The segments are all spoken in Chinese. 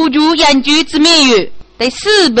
古剧研究之美语第四部。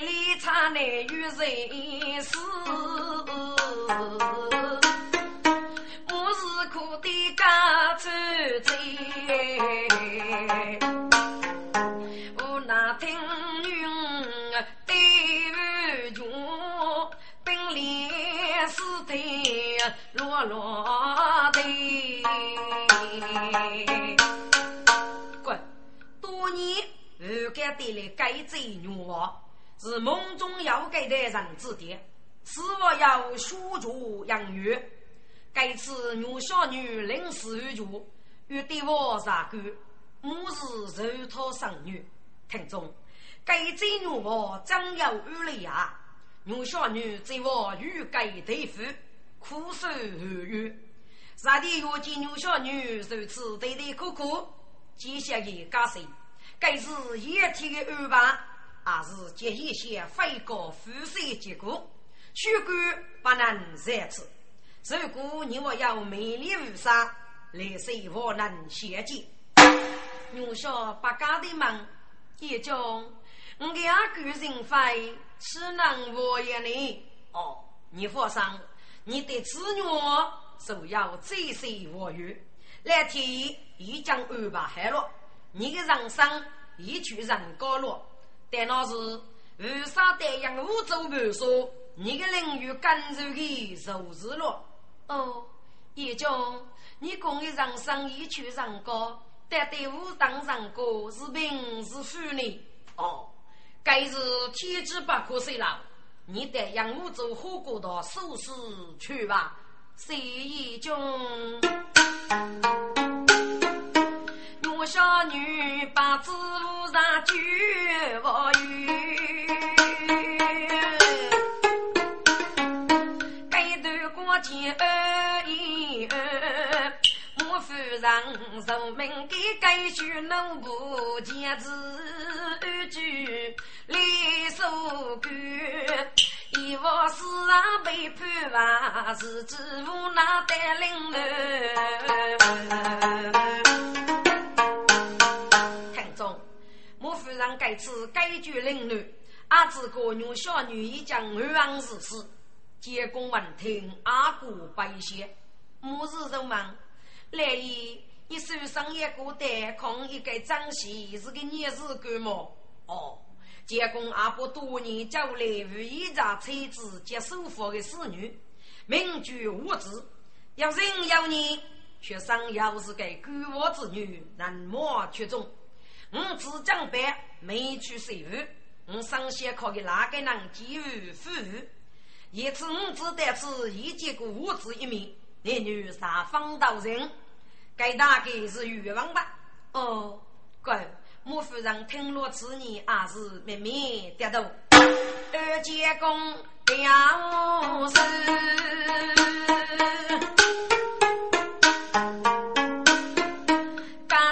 里场内有人事，我是苦的干子嘴，我那听女的冤屈，本领是的落落的。多年何敢带来改嘴女？是梦中要给的人指点，是我要书竹养育。该次女小女临时遇主，欲对我杀狗，母是受托生女。听众，该这女娃将要遇了呀！女小女在我欲盖对付，苦守寒月。上帝约见女小女如此对对苦苦，接下也加谁？该是一天的安排。还是接一些非高富帅结果，许官不能在此。如果你我要美丽无杀，来世我能相见。女小八家的门，也叫两个人飞，岂能无言呢？哦，你放心，你的子女就要追随我约，来天已将安排好了，你的人生一去人高了。但那是为啥太阳五洲不说，你的领域感受的受日了？哦，叶中，你讲的人生一去人高，但队伍当上过是平是负呢？哦，该是天机不可泄了。你带杨五洲火锅到苏氏去吧，谢叶我小女把子路上救我鱼，该段过节二一二，我夫人受命给该许农部见子二句来收官，一往事啊被判罚，是知无奈带领儿。让该次该绝领女，阿子个女小女已将二王事事，结公闻听阿哥拜谢，母子人忙，来意你手上一个单空一个张喜是个逆子干么？哦，结公阿婆多年交来无一家妻子接手佛的侍女，名居无子，要人要你，却生要是个孤窝之女，难莫曲中。我只讲白，没去收入。我上学考给哪个人给予富裕？一次我只得是一见过我子一面，那女啥方道人？该大概是冤枉吧？哦，乖，莫夫人听了此言，还是慢慢点头。二姐公表示。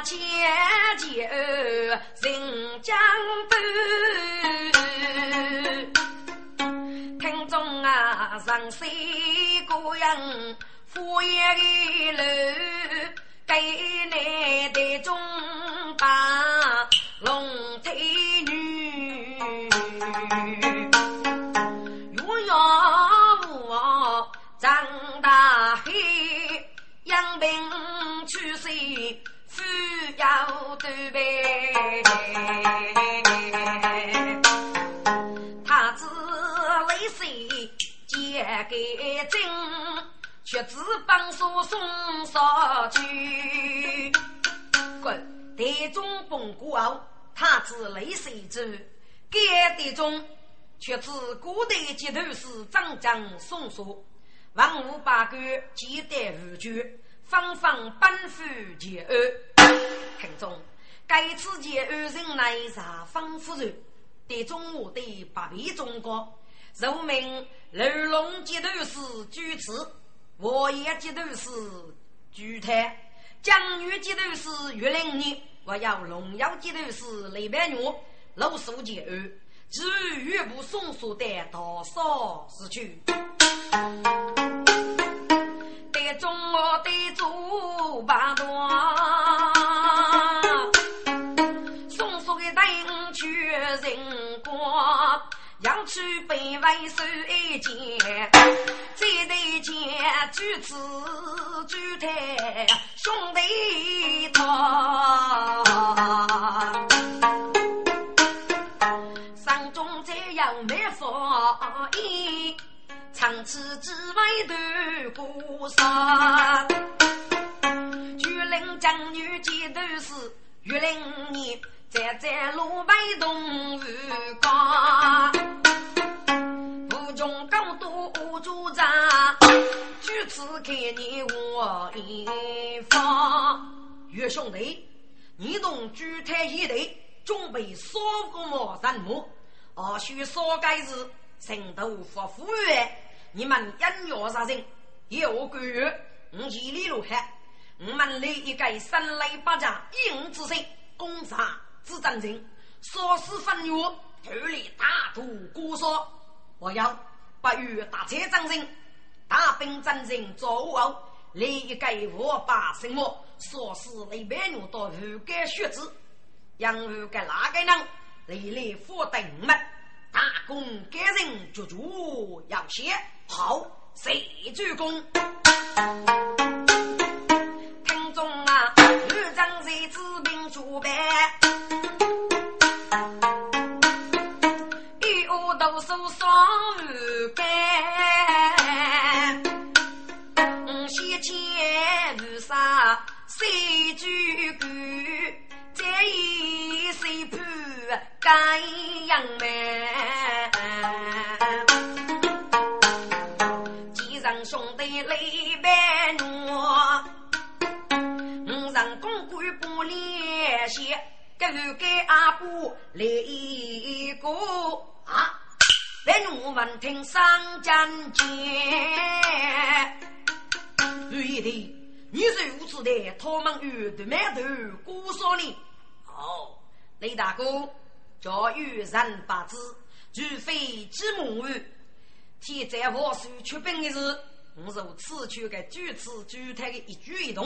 前前人江边，听众啊，上山过人富一楼，给你的中给朕，却只帮手送上去。滚！台中崩过后，太子泪水之，该的中却知古代街头是张将送索，王五八个接待无绝。方方奔赴前安，听众，该次前安人来查方夫人，对中华的八倍中国，人名楼龙接头是主持，我也接头是主台，江女接头是玉林女，我要龙耀街头是雷白女，老苏前安，至于岳不送书的多少是去。中我的猪八段，光，要去北外收一件，这对件举子举太兄弟团，上中这样没法医。长此之外断孤山，巨灵将女几头是玉灵年，站在路北东吴江，无穷高度无主张，举此看你我一方。岳兄弟，你同举太一队准备烧个么人木？二须烧该日，成都发富裕。你们阴阳杀人，有个月五千里路海，我们来一个三来八家硬之身，攻杀之战争，杀死分月，脱离大都孤说。我要八月大车战争，大兵战争走后，来一个五八什么，杀死雷百牛到后盖血子，让后盖哪个人来来负担我们？大功给人做主要写好，谁主公？听众啊，张谁治病主办？一屋读书双鱼干，先前如啥谁主管？这一谁判？该样门，几人兄弟泪白诺，五人公官不联系，各给阿婆来一个啊！来我们听上将见，玉帝，你是如此的，他们有的馒头过少呢？哦，雷大哥。教育人八字，除非之母语。天在我手出兵的时，我如此去个举止举态的一举一动，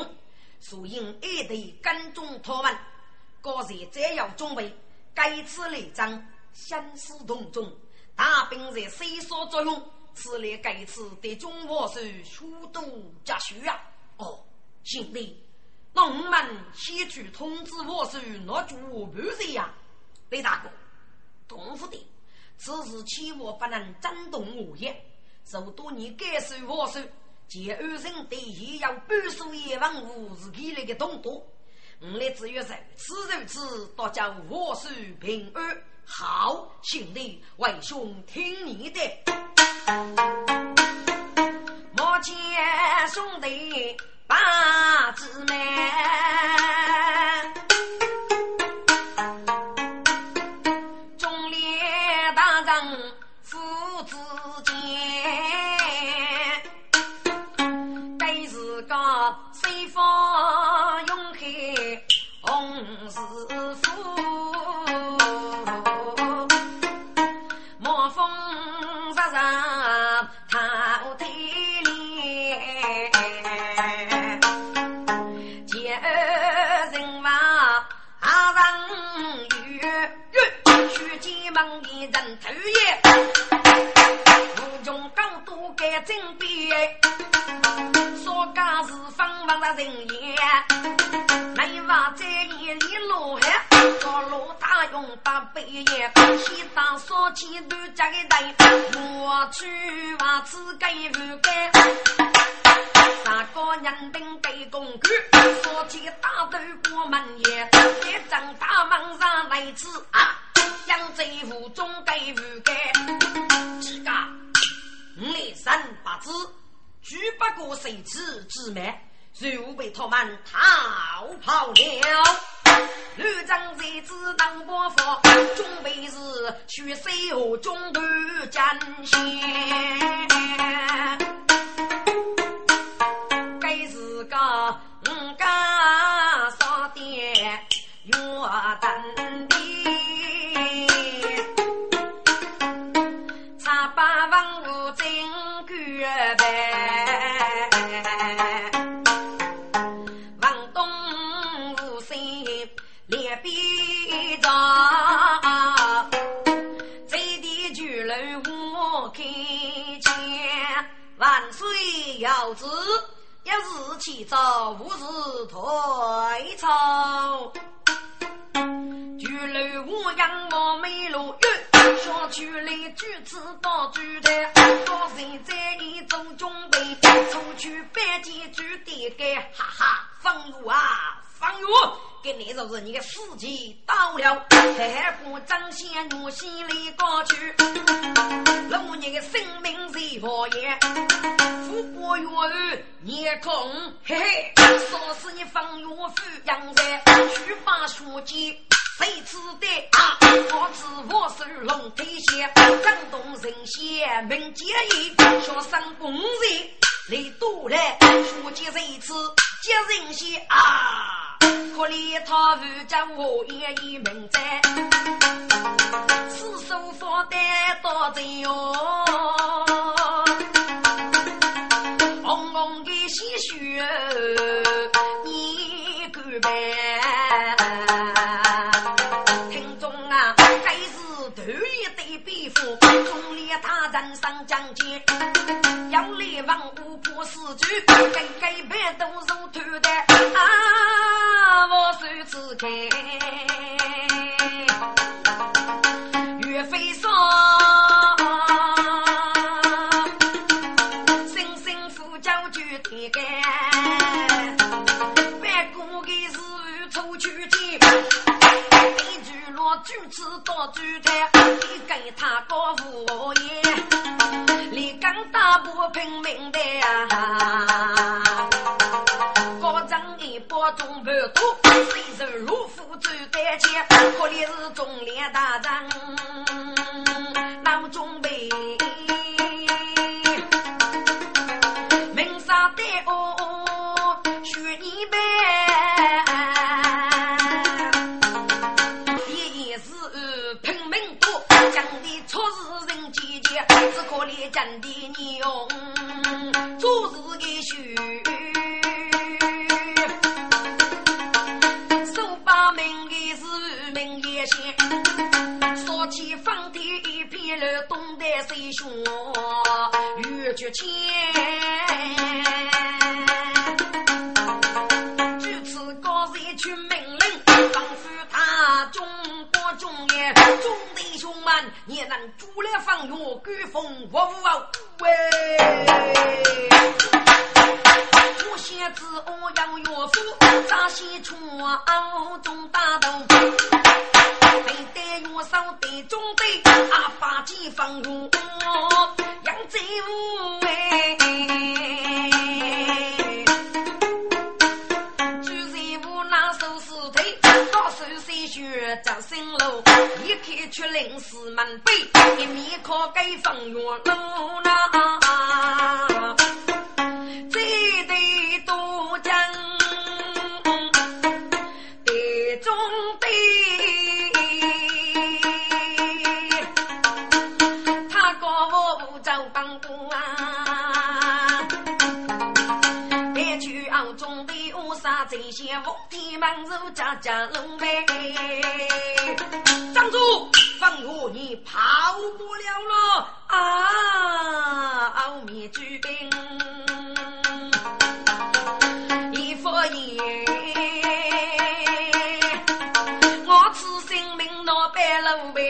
所以一得跟踪他们。高人再要准备，该次来战，相思同中，大兵在谁所作用？此来该次对中华手出动加许啊！哦，兄弟，那我们先去通知我手，拿主不是呀？雷大哥，同福的，此事千万不能震动我也。受多年感受我手，见二人对也要半数一万五是给那个动作。我来只有如此如此，大家我手平安。好，兄弟，为兄听你的。目前兄弟把子们。逃跑了。举子到举台，高人在一中准备，出去拜见举地盖，哈哈，风雨啊！方玉，给你就是你的时机到了，还不彰显我心里高去？老你的生命是佛言，富过月儿眼空，嘿嘿，说是你方玉富养在，去把书记谁知道啊？我知我手龙腿线，震动人心明节义，学生公人来多来，书记这一次接人些啊！可怜他如将我也已明在，此手放得多真哟，红红的鲜血烈大战上将军，要来王五破四局，该该别都是头的啊。我手指开，拼命的啊。”我中半途，虽受如虎走单前，可怜是中年大人放我你跑不了了啊！后面举兵，一佛爷，我此性命那白龙呗。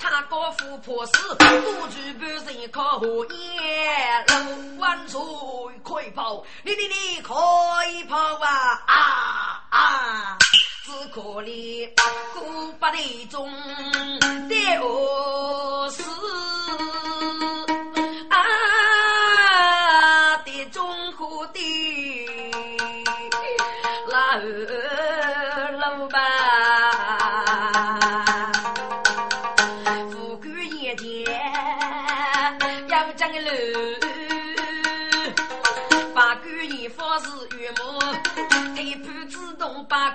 他高富婆死，多举半人靠河沿，路弯水可以跑，你你你可以跑啊啊啊！只可怜古巴的中待我死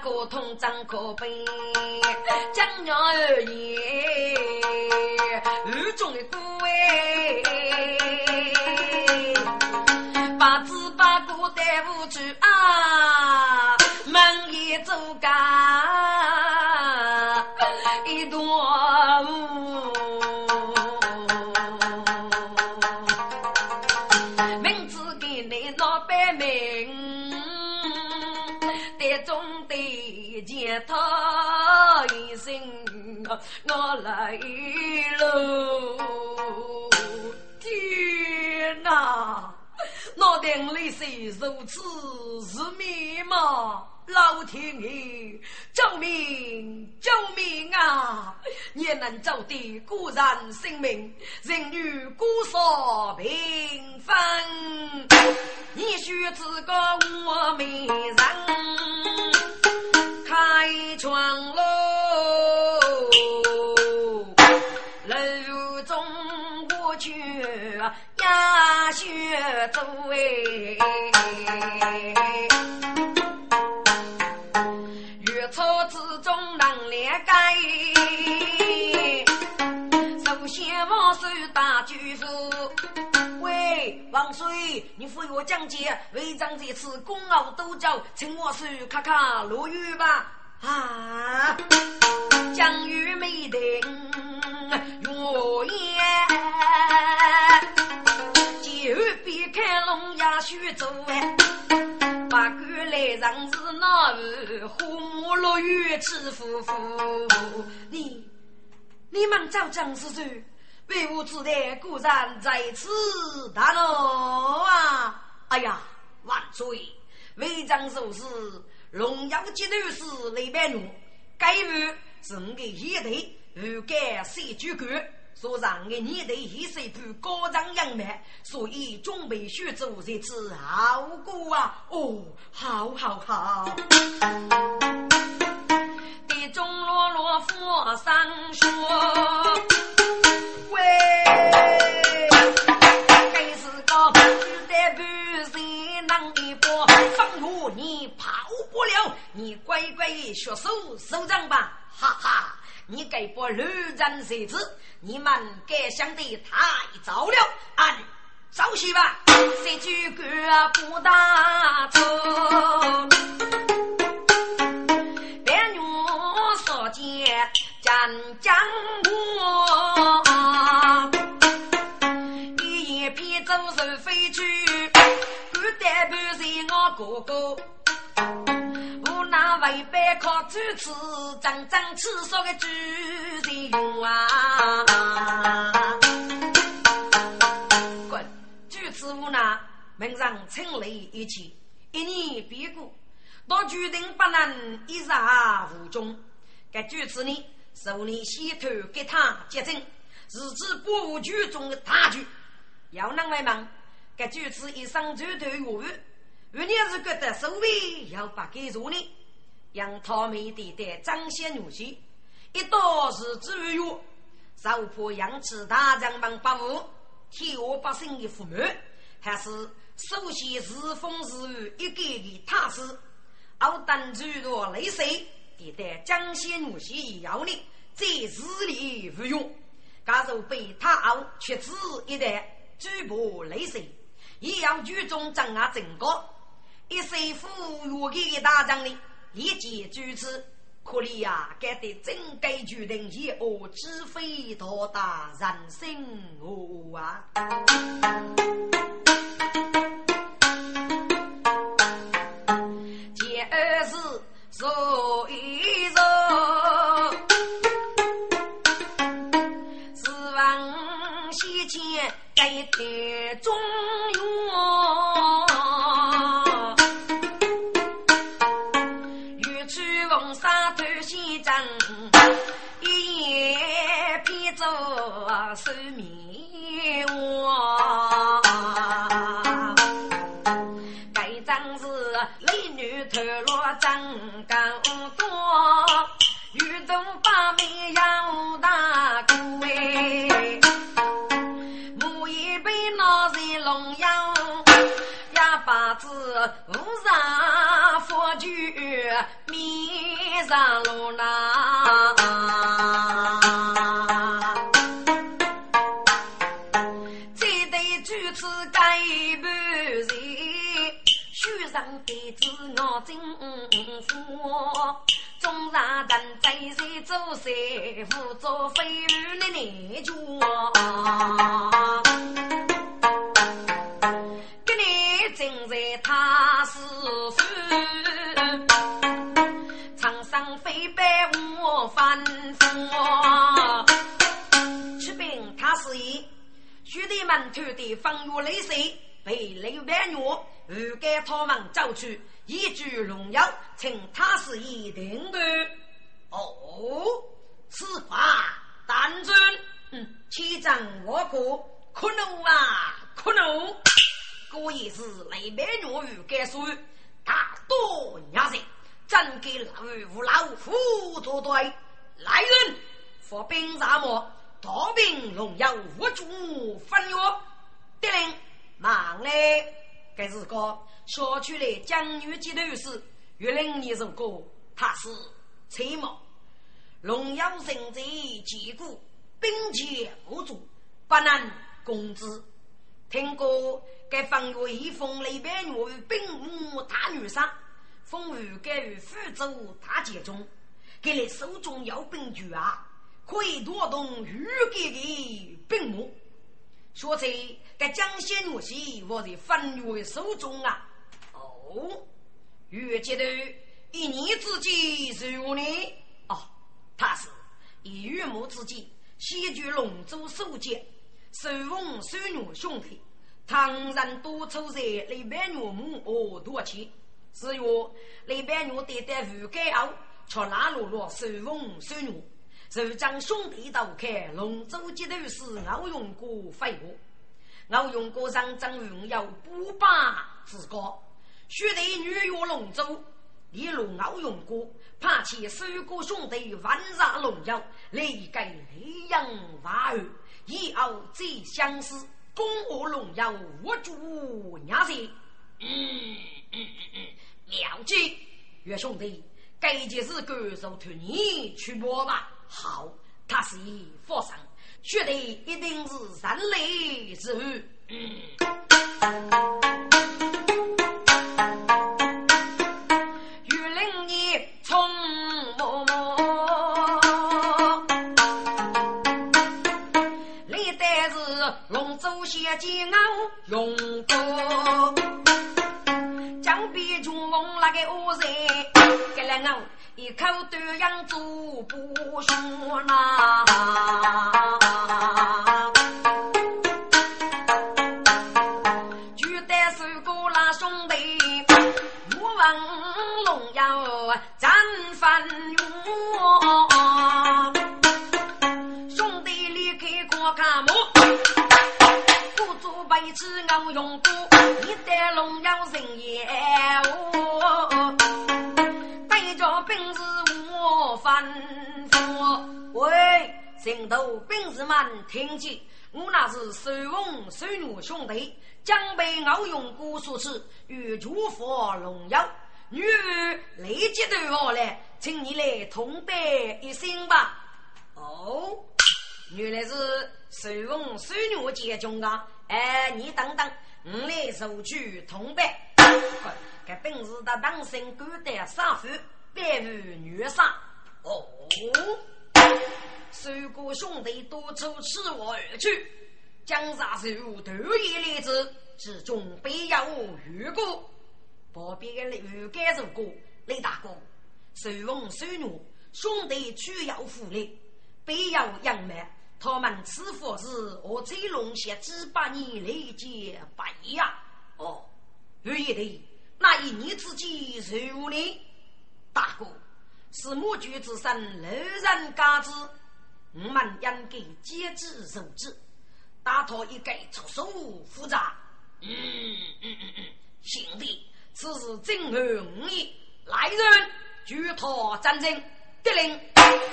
动把锅桶张可悲，江娘二爷，二中的孤哎，把子把锅带不去啊，门也走嘎，他一声，我来喽！天哪，那定里是如此是密码？老天爷，救命！救命啊！你能走的孤人性命，人与孤少平分。你须知个我美人。开窗喽，楼中我却压雪走哎，月草之中能连盖，首先王寿大举夫。喂，王水，你扶我讲解，为将这次公奥都教，请我手看看落雨吧。啊，江雨没定月夜，就别看龙牙须走哎，八哥来人是那日花木落雨起夫妇，你你们找张师叔。为吾之代固然在此大怒啊！哎呀，万岁！为将受事，荣耀节度使雷白奴，该日是我的爷队，如该谁主管？所让的年队一岁不高张扬迈，所以准备许做这次好过啊！哦，好好好。地中落落佛上说。喂，该是个巨大不一波，放我你跑不了，你乖乖学手手掌吧，哈哈！你该不乱人设置，你们该想的太早了，俺早些吧，这句歌不打错。别女所见。战将我，哥哥。无奈为百靠主持，真正吃说的主人用啊！滚！主持无奈，门上清雷一起，一年别过，到决定不能一杀无踪。该主持呢？受你先头给他接诊，是指布局中的大局。要能为忙，该主持一生就头有余。余年是觉得手尾要把给做呢，让他们对待彰显勇气。一到是至于受迫扬起大将们不误，替我百姓的父母，还是首先是风是雨一个个踏实，我等诸多泪水。对待张先女婿一样的，在日里无用。假如被他傲却只一代举步雷水，也要举重掌握整个。一岁服务给大将领，立即举止。可怜呀，该得真该决定以我指挥到达人生我啊！今儿是说在做师傅做飞鱼的内脚，给你正在他师傅，长生飞白我反复，吃饼他是一，兄弟们偷的风雨泪水。被刘白玉欲给他们走去，一举荣耀，请他是一定的。哦，此话当真？嗯，千丈我可可能啊，可能。果然是雷白玉欲给说，大多压人，真给老夫老夫作对。来人，发兵杀魔，逃兵荣耀无主分约，得令。忙嘞，该是个小区的江女街头是越令你如果他是车毛，龙耀人贼结果兵强无助，不能攻之。听过该方月一封雷边女兵母大女上，封于该于福州大街中，给你手中有兵具啊，可以夺动御给的兵母。说在该江仙女婿我在分月手中啊！哦，月接头一年之计是我呢？哦，他是以月末之计，西居龙舟首节，收奉收女兄弟，唐人多出在李白女母而夺去。是月李白女得得御盖后，却拉落落收奉收女。就将兄弟都开龙舟接头是奥用过废物，奥用过上张云有不把自高，须得女越龙舟，一路奥用过，怕起三个兄弟万杀龙妖，来盖雷阳瓦儿，以后再相思，共我龙妖我主娘子。嗯嗯嗯嗯，了解，岳兄弟，该件事感受托你去摸吧。好，他是佛生，绝对一定是人类之物。嗯舟写金鳌用过，江边中梦那个乌人，给了我。一口断阳做不说呐，痴我用过，一代龙妖人也我。兵士我吩咐，喂，城头兵士们听见，我那是守翁守女兄弟，将被敖用姑所赐，与主佛荣耀，女儿立即对我来，请你来同拜一声吧。哦，原来是守翁守女结中啊！哎，你等等，我来收取同伴。这本事的当身孤单杀父，别无女杀。哦，三个兄弟多处吃我而去，江杀手头一例子，之中必有遇过。旁边的刘干如过，李大哥，随风随怒，兄弟需要福利，必要养满。他们此佛是我在龙溪几百年来见不一样。哦，有一对，那一年之计如呢？大哥，是母举之身，楼人家之，我们应该接之受之。大头一概出手复杂。嗯嗯嗯嗯，兄弟，此事正合吾意。来人，举头战争。得令，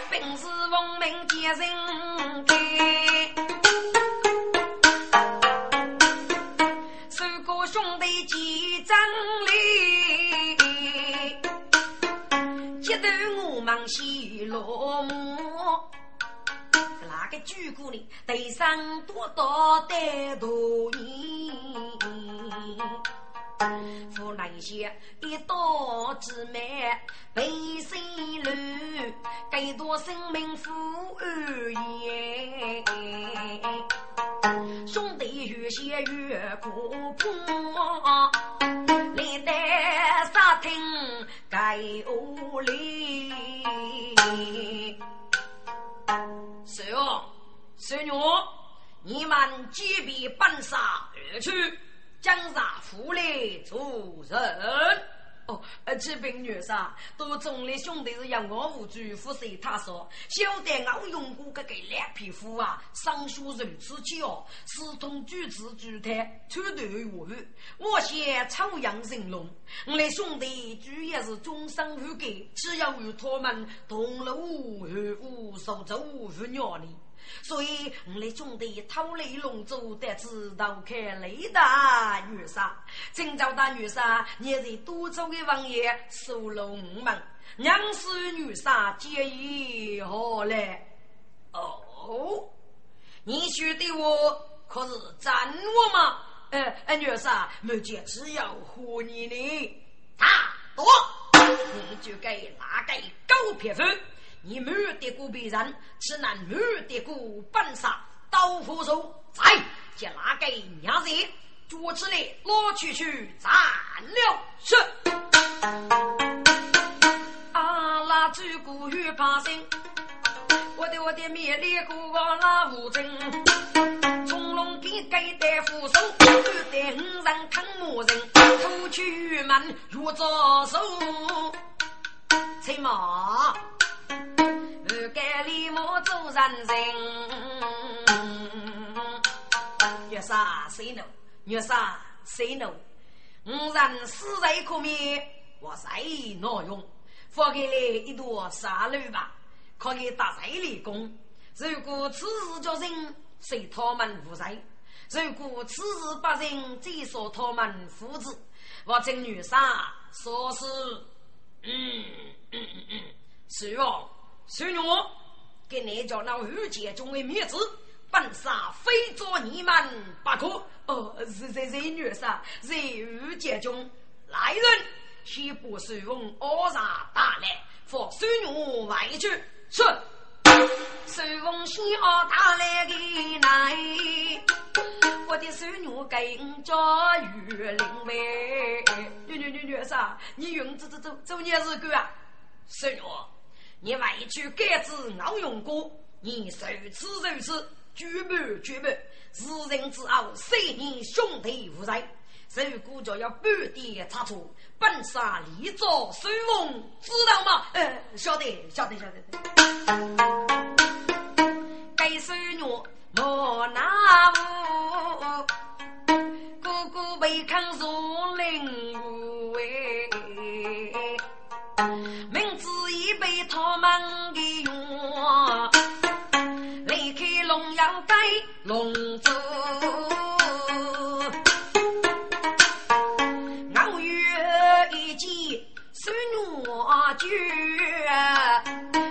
本是奉命接人开，三个兄弟齐争利，接得我们西落幕。那个主顾呢？头上多多的大年。扶那些一刀之美，背心路，给多生命负二言。兄弟越写越苦破，连带杀听该屋里。孙勇，孙女，你们即便奔杀而去。江上府来做人哦，这兵女杀都中了兄弟是要我无惧，服谁他说，晓得我用过这个两皮肤啊，上书如此哦，私通举止举态，穿头我我先抽杨成龙，我的兄弟主要是终身不改，只要与他们同路而无所走无鸟里。所以，我们兄弟偷雷龙舟，得知道开雷的女杀。今朝的女杀，你是多州的王爷收了我们，娘是女杀，结义何来？哦，你说的我可是真我吗？呃，呃，女杀，目前只要和你呢，大多，你就给拿给狗撇子？你没得过别人，只能没得过本杀刀斧手，再将那个娘子捉起来，拉出去斩了。是。阿拉主古玉怕生，我的我的面里过那无真，从龙给给的扶手，给得五人看魔人，出去门如着手，骑马。该立马做人人，月杀谁？怒？月杀谁？怒？五人死在可灭，我谁？挪用？发给来一朵沙漏吧，可以打谁？立功？如果此事叫人，随他们无罪；如果此事不仁，再说他们父子。我正女杀说是，嗯嗯嗯嗯，是哦。孙女，给你叫那御姐中的面子，本杀非做你们不可。哦，是是是，女杀是御姐中来人，先把孙翁押上大来，放孙女外去。是。孙翁先押大来的来，我的孙女跟着玉林妹。女女女女杀，你用走走走走年日干啊，孙女。你外去改子熬用过，你如此如此，绝不绝不，世人之傲，谁你兄弟无罪？如果就要半点差错，本杀立作孙翁，知道吗？呃，晓得，晓得，晓得。该孙女莫拿我，哥哥被看如林无为。他们给用，离开龙阳街龙舟，偶遇一见孙女眷，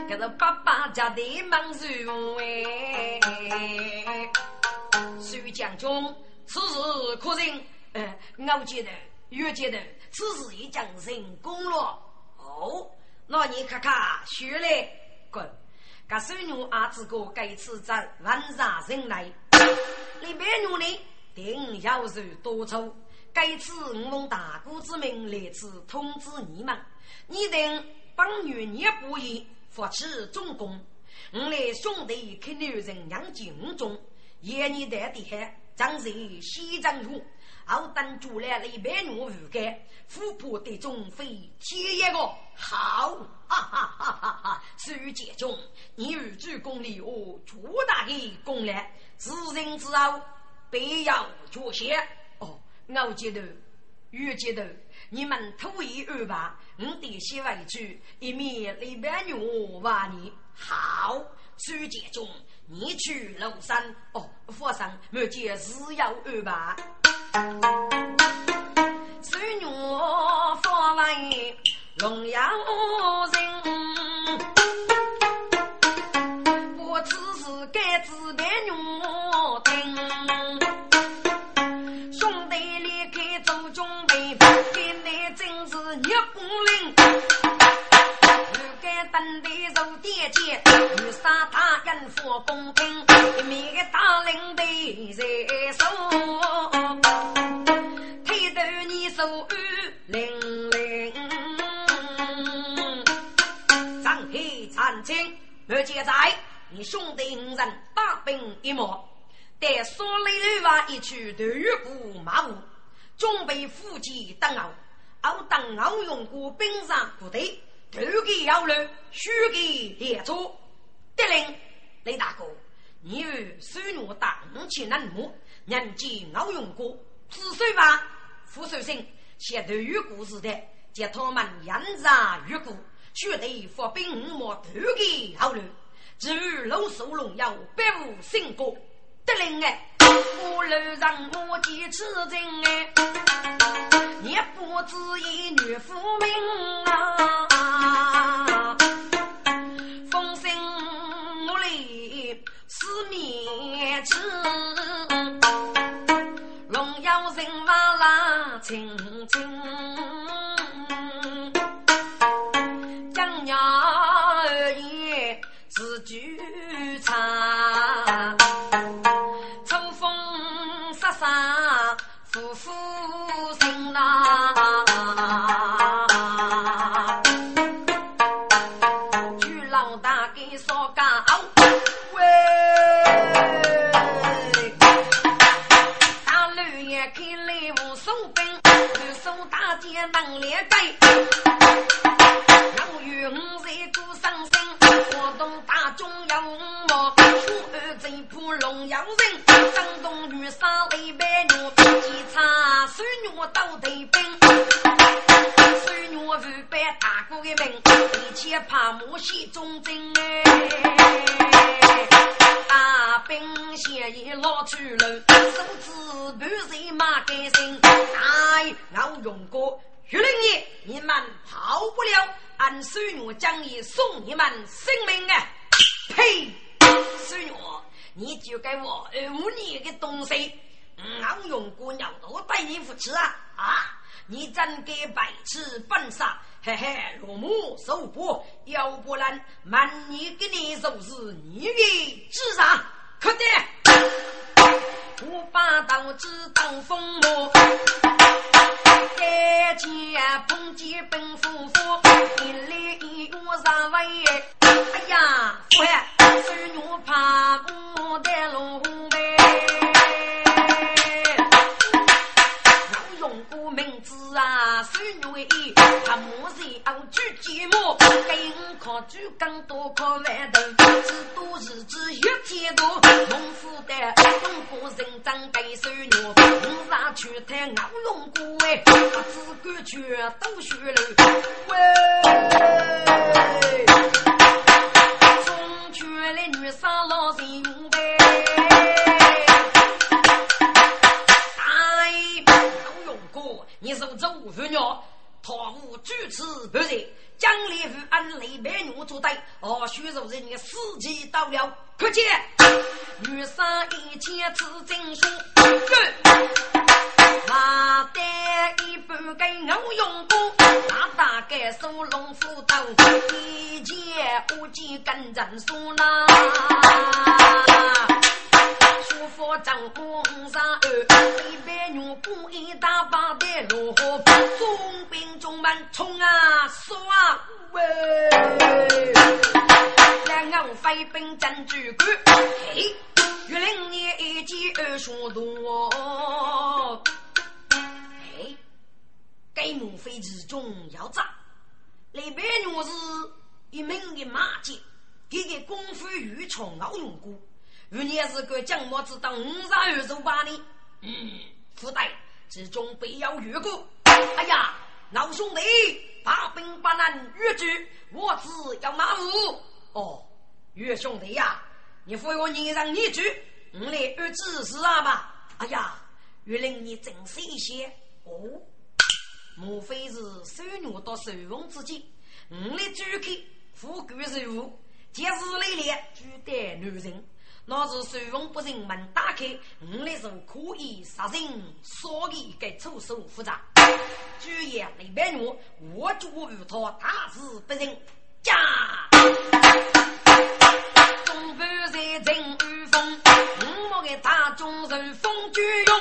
可是爸爸家的忙如哎，孙将军此事可认？呃，我觉得，我觉得此事已将成功了。哦，那你看看，学来滚！噶孙女阿子哥该次在万上人来，里边女呢定要受多处。该次我用大哥之命来此通知你们，你等帮女也不易，发起重功。我来兄弟看女人养精中，夜你带的海，将在西藏路。后等住来了一百女五个，富婆的中飞天一个好，哈哈哈哈哈！苏杰中，你有主功力哦，巨大的功劳，自人之后必要觉些哦。我觉得，越觉得你们土一二吧，我得先为主，一面一百女挖你好。苏杰中，你去庐山哦，佛上莫见日要二吧。孙女发为龙阳人，我只是该自别女听。兄弟离开做准备，给你真是一不灵。如今等待受点见，遇上他人佛公平，一面个大领队在手。而且在你兄弟五人大兵一模，带所里的娃一去头月谷马武，准备伏击登奥，奥登奥用过兵上部队，头给要路，虚给列车。得令，雷大哥，你与孙女大五起南木，人见奥用过，四岁吧？副首相写头语故事的，叫他们扬长越过，绝对发兵莫头给好了。至于老寿龙要百无胜果，得令哎，我楼让我坚持真哎，也不知一女夫命啊，风声我里四面吃。龙要人马拉青青，百大哥的命，一切怕木西中正哎，大兵先一老出路，手指半人马改心，哎，我用过。徐灵爷，你们跑不了，俺孙女将以送你们性命啊！呸！孙女，你就给我五年的东西，俺用过鸟头带你扶持啊！啊！你真给白痴笨傻，嘿嘿，落母受波，要不然满年给你就是你的智商，快点！我把刀子当风魔。再见，碰见本夫妇，一来一往上位。哎呀，夫人，孙女怕不得龙他莫是傲举寂寞，给我考举更多考万头，只多日子越天多，农夫的中国人长给孙女，我上去谈我用过哎。只管去都学了，喂！中去的女生老人呗，哎，老勇哥，你是走妇女，唐无主持不仁，江里与安雷美女作对，哦，许如人的时机到了，可见女生一千次真说，马带一半给牛用过，大大概收龙虎刀，一件五件跟人说呐。书法张五三二，一百女工一大把的落河，中兵中门冲啊杀喂！两岸飞兵战主官，嘿，玉林年一记二双多，嘿，该母妃之中要炸，那边女是一名的马姐，这个功夫愈冲奥用过。如你是个将末子当五十二十八年，嗯，附带之中必要越过。哎呀，老兄弟，八兵八难越举，我只要马虎。哦，岳兄弟呀，你扶我你让你去，我来二指示啊吧。哎呀，岳令你真是一些哦，莫非是收女到收翁之间？我来主客富贵人物，今日来了，举待男人。那是随风不人门打开，我来是可以杀人，所以该出手复杂。主爷李白女，我主与他大事不仁，驾！中半在阵御风，五毛的大众人风举勇，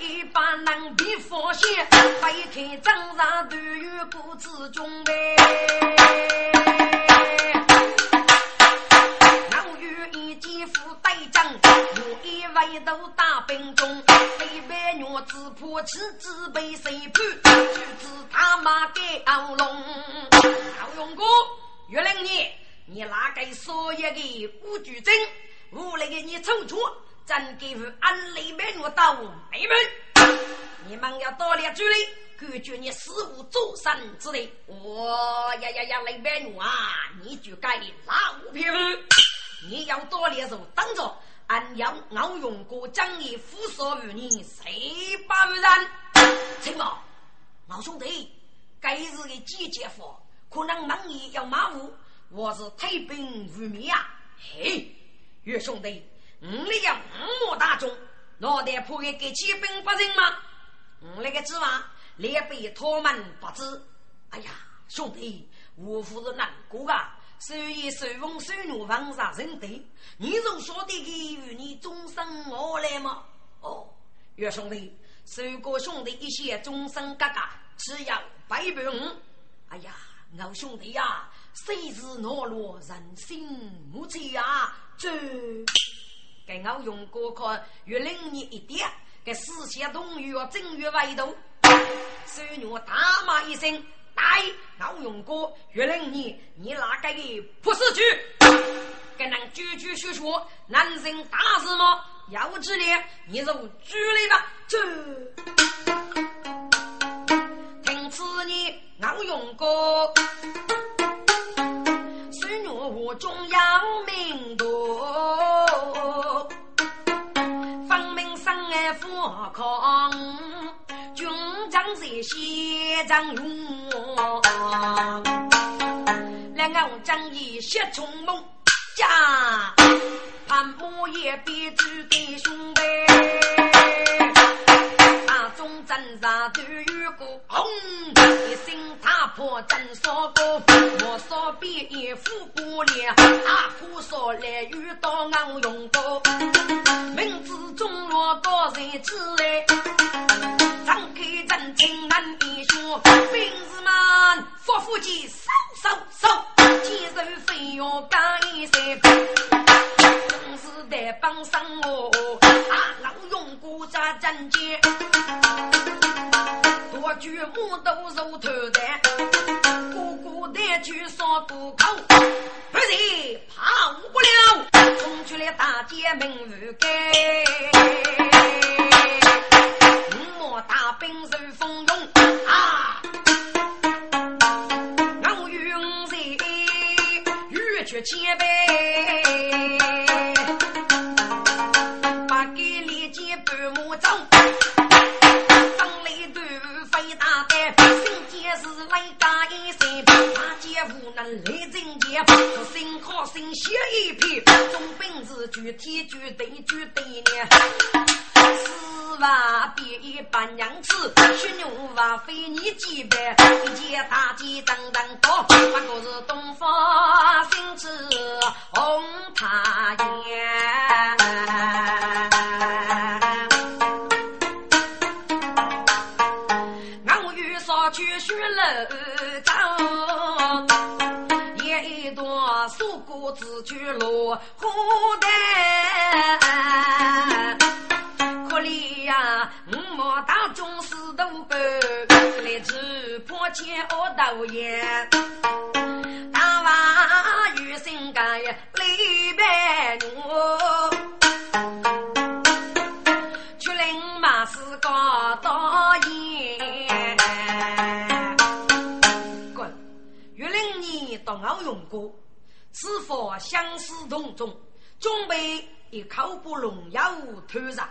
一把难比佛仙，飞开张上都有不知中呗。我一回头大兵中，女子破气只被谁判？就知他妈给熬龙。老勇哥，月令你，你哪个所有的五举证？无来给你抽出，真给我安利美女到妹妹。你们要多列主力，感觉你死无做神之力。我呀呀呀，雷美女啊，你就该老匹夫。你要多列手当着。俺要我用过将你扶所于你，谁不然？请报，老兄弟，该日的季节佛可能忙也要马虎，我是退兵如灭啊！嘿，岳兄弟，你那个五莫大众，脑袋破给给骑兵不人吗？我那个指望连被拖门不知。哎呀，兄弟，我夫人难过啊！所以，随风随雨，放杀人对，你从说的给予你终生我来吗？哦，岳兄弟，受过兄弟一些终生疙瘩，只要百倍五。哎呀，老兄弟呀，谁是懦弱，人心无情呀？这给我用过看，越灵你一点，给四下东岳正月外头，随我大骂一声。来，老勇哥，月令你，你哪个的不是去？跟人句句说说，男人大事么？要知力，你就举来吧。这，听此你老勇哥，虽然我中要命多，分明生爱富康。军长在西藏勇，两岸仗义血冲猛，家潘木也别只给兄弟，大中镇上都有个红，一声踏破真说过，我说别一副过脸，阿婆说来遇到俺勇哥，名字中落多人之来。们发福气，收收收，几人非要干一声，总是得帮上我，啊，老用国家战舰，多举木头肉头的，个个的去上渡口，不是跑不了，冲出来大街门无盖。大兵受风欲去千倍，把给连接半木走，当来都飞大胆，新见是来打一声。也无能来征劫，出心好心写一篇，总本事具体具对具对呢。四万比八娘子，血牛娃非你几百，一件大件等等多，不过是东方星子红塔烟。我遇上去学了长，一段素果子去落花旦。呀，我莫打中石头板，来自破千恶道烟。大娃有心干呀，李白我，去领马是高大烟。滚！玉林你到我用过，此佛相思同中，准备一口不龙药头上。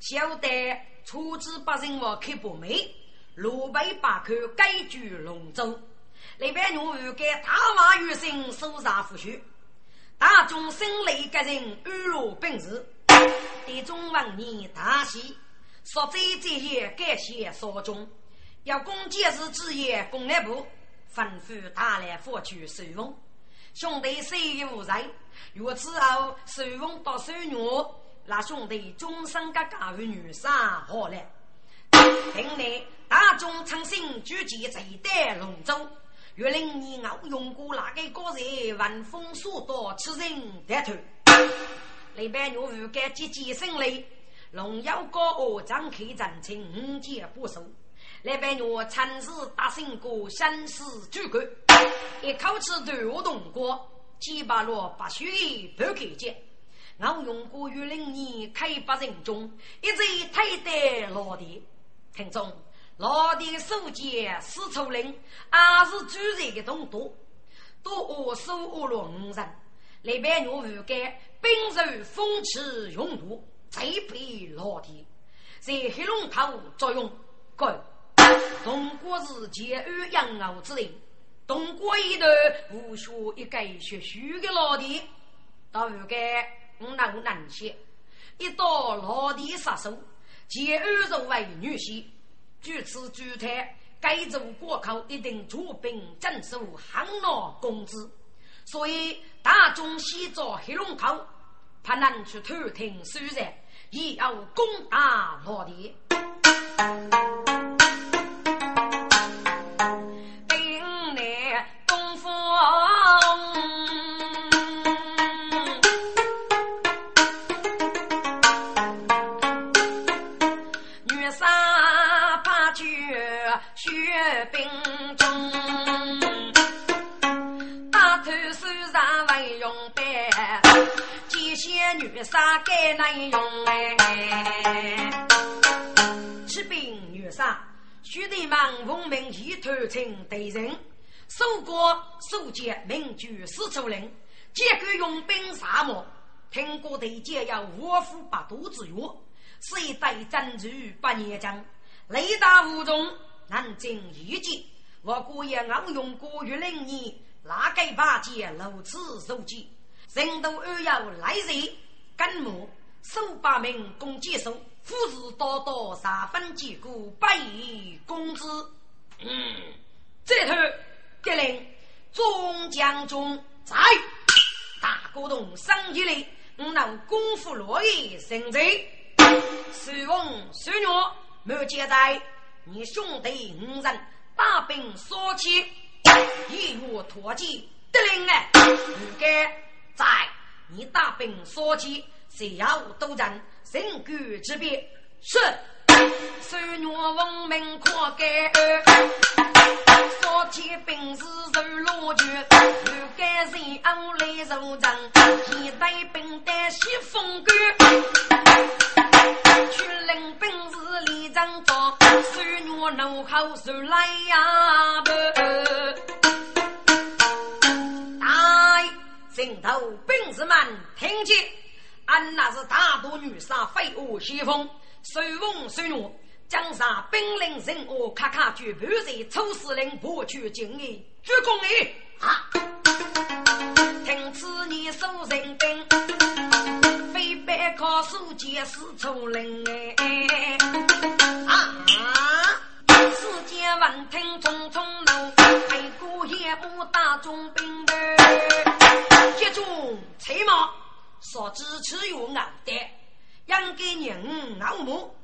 晓得出自八人我开不美，路北八口改居龙州。那边女儿给大马女生手上抚恤，大众生来个人安乐本事，地中王年大喜，说这这些感谢所中，要攻坚是职业攻略部，吩咐大来佛去收风，兄弟虽无在？如此后收风到收女。那兄弟终生个家与女婿好了，平内大众诚心聚集在丹龙州，岳林你我用过那个个人闻风所到，此人得头。那边我无该积极胜利，龙腰高傲张开战情五节不收。那边我参事大胜过生死主管，一口气对我动过，几百罗把血不给见。我用过玉林年开发人中，一直推得老弟。听众，老弟书记是出人，还是主人的东多？多我收我了五人，那边我无干，本受风起用度，再被老弟在黑龙头作用。滚！东国是结安养牛之人，东国一头无学一个学书的老弟，到无干。我难些，一到老地杀手，结二十为女婿，据此据台，该州过口一定出兵镇守汉老公子，所以大众西找黑龙口，怕难去偷听虽然，也要攻打老地。杀该难用哎！骑兵女杀，兄弟们奉命一头称敌人，守国守节名居四处人，结果用兵杀魔，听过对解要五虎八度之约，谁代战局八年将，雷打无中，难尽一击。我姑爷昂用过玉零年，哪个八戒如此受击？人都二要来人。干木手把名共接手，夫子多多三分结果百亿工资。嗯，这头格令中将军在大股东生意里，我能功夫落叶成贼。随翁随女没接待，你兄弟五人大兵所起，一月脱籍得令哎，应该在。你大兵所起，谁要都人人居之别是。手女文明可改，所起兵是受罗卷，又该人安来受战，现代兵带西风干，去领兵一张床，水暖炉火煮来呀！哎，城头兵士们听见，俺那是大都女杀飞舞西风，随风随暖，江山兵临城下，咔咔举步在抽死人，破去敬营，鞠躬礼。啊，听此你收人兵。也是出人哎啊！世间闻听匆匆怒，黑过夜幕大中兵的，一种催马，说支持有俺的，应该人老母，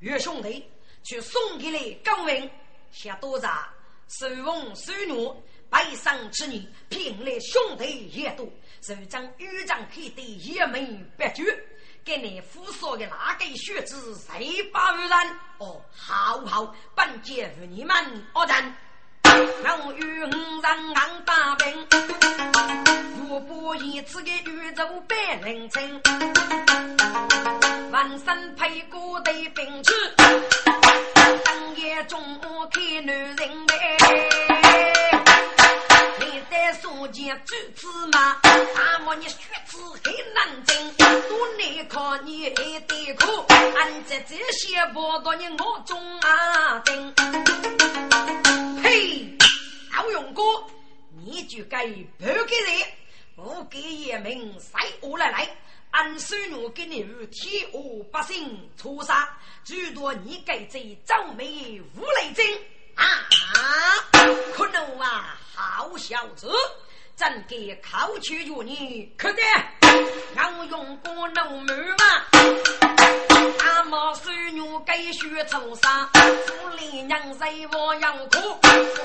岳兄弟去送给了高明，下多杂，手奉手女，背上之女，聘来兄弟也多，手将豫章黑的一门别绝。给你扶说的那个学子谁把污染？哦，好好，本节与你们二人，我与五人硬打兵，如不一次的宇宙百人称，万身配过的兵器，当夜中看女在书前举子嘛，大漠你学子很难争，多难考你还得苦，俺在这些不多你我中啊等。嘿，好勇哥，你就该不给人，我给爷们塞我来来，俺孙女给你天下百姓屠杀，最多你该这赵眉无雷针。啊！可能啊，好小子，真给考取着你，可得让用过农门嘛。大毛孙女该学从啥？府里娘在我养苦，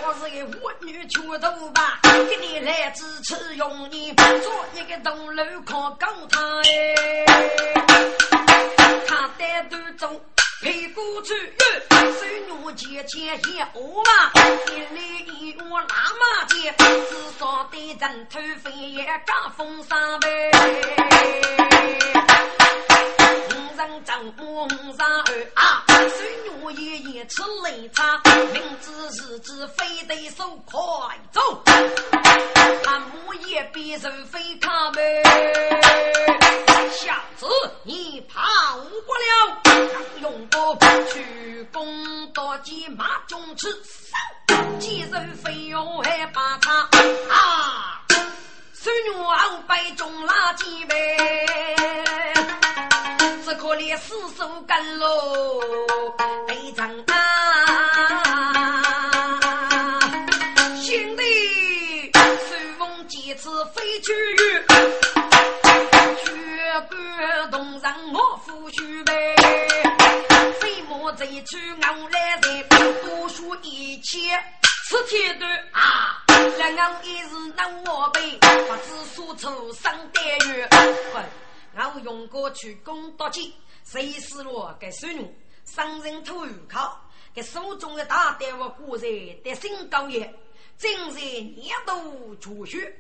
我是个妇女出头吧，给你来支持用你做一个东楼靠高台，他带都走。屁股去，孙女姐姐也饿嘛，一来一往拉马街，至少得人头飞也干风沙呗。五人正五人二啊，孙女爷爷吃擂茶，明知日子非得手快走，他母也别人非他呗。小子，你跑不了，用不去攻到鸡马中吃，手几人非要害怕他啊！孙女熬白中垃圾呗，死守干喽，非常啊！兄弟，随风几次飞去。感动让我夫婿呗，飞马这一去我来在多说一切，此天的啊，两岸一日难我背，不知所措上待遇。我用过去攻多计，谁死了给孙女，上人投靠，给手中的大刀我固然得心高也，正在年度出血。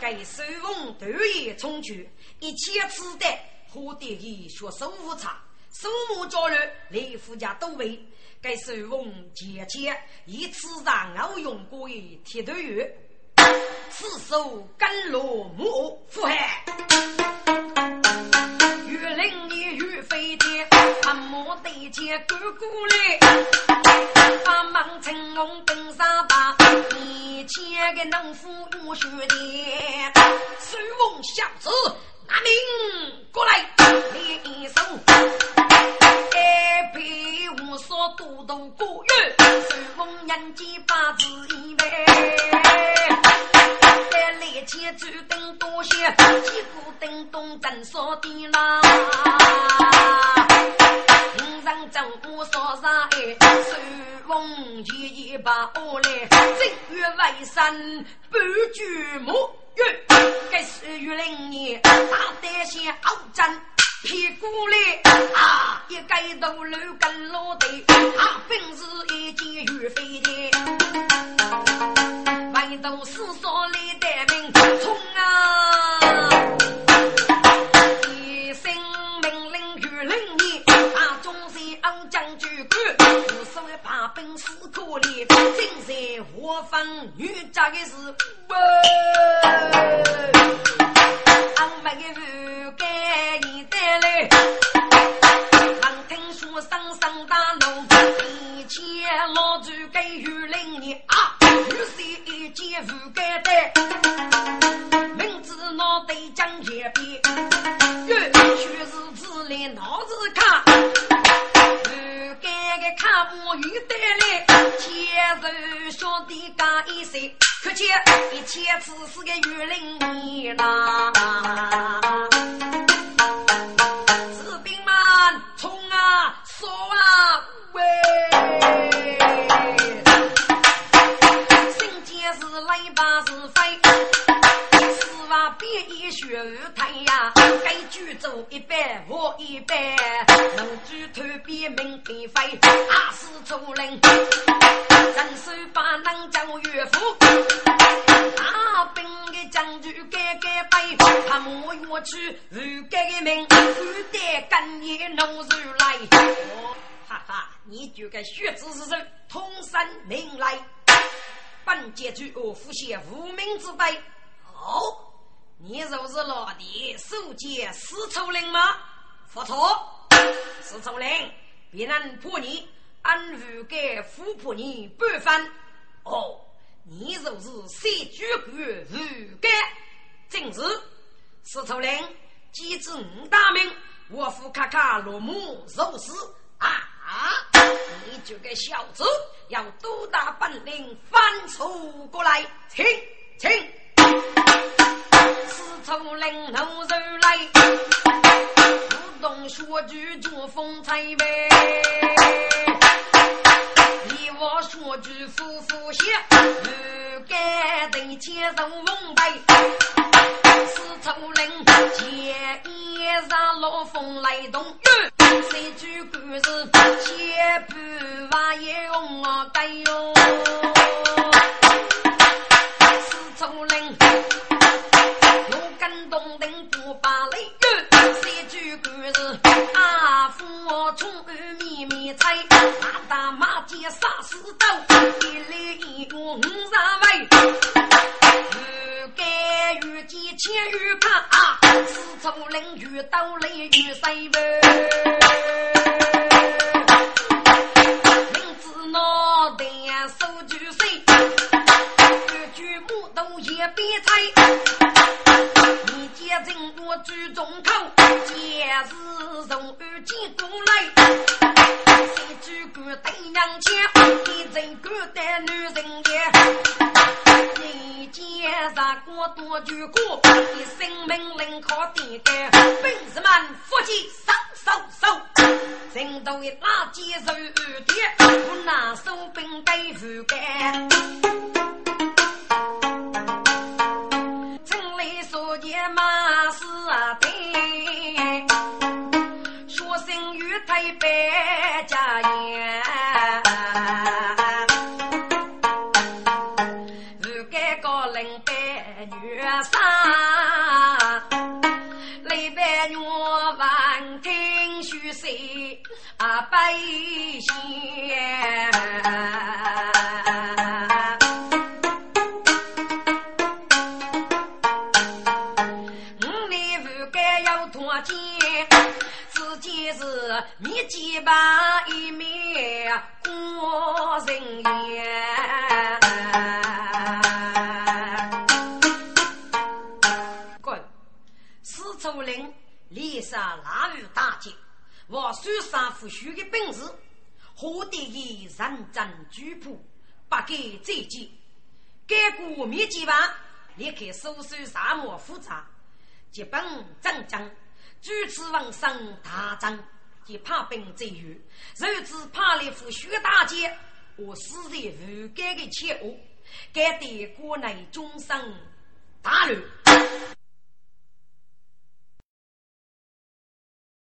该手风突然冲去，一切子弹火得一学手无差，手目交流，连夫家都为。该手风渐渐一次让我用过一铁头鱼，此手甘罗木腹海，越灵你越飞天，他莫得见哥哥来，把忙青龙登上把。千个农夫用血的，手风小子，拿命过来，你一手。一匹无所多多过月，孙翁人间八字一枚，在来前注定多些，几股叮咚震扫地啦。五人正午烧上哎，手风一一把我来，正月为山半句木月，该是月零年大胆些鏖战屁股来。啊，一盖头楼跟老头，啊，本是一件月飞的，外头四少来我方女家的是我，俺们的父该你带来。刚听说上上大路，以前老祖给玉林你啊，玉石一件父该带，明知脑袋讲一遍，月却是自来闹子看，不该个看我遇得来，前头小弟讲一声，可见一切只是个玉林你啦。士兵们冲啊，杀啊，喂！新见是来把是非，是话别一学太呀。举走一百，我一百，能举头比命飞飞，阿是主人，人手把能叫岳父，大兵的将军改改背，他莫要去如改的命，不得干也弄出来。哦，哈哈，你就个血子之人，通山命来，本节主我父写无名之辈。哦。你就是老弟守节司徒令吗？不错，司徒令必能破你，俺如该富破你半分。哦，你就是谁主官如该？正是司徒令，机智五大名，我父咔咔落幕受死啊！你这个小子，要多大本领翻出过来？请，请。四处领头人来，不动说句做风采呗。你我说句夫妇鞋，不该对前手奉陪。四处领前一上老风来动，三句故事前半话也用我改哟。四处领。五三位，欲盖欲见千欲看，四处邻居都来遇谁呗？名字脑袋手举谁？句句木头也别猜。正我举中口，今日从安见过来。谁举官对娘枪，人官带女人也。你见啥过多举过，你生命临靠点干。兵士们，伏击上手手，人都一拉接受点，我拿手兵对付干。马是对，学生与太白啊百姓。你几把一面过人烟，滚！司徒令连杀腊月大捷，我虽杀父兄的本事，何得以人真举步，不给再见。该国灭几吧，立刻收拾沙漠复杂，基本正正，主持王生大战。即怕兵最远，如此怕来赴薛大捷，我死在无该的前恶，该对国内终生大乱。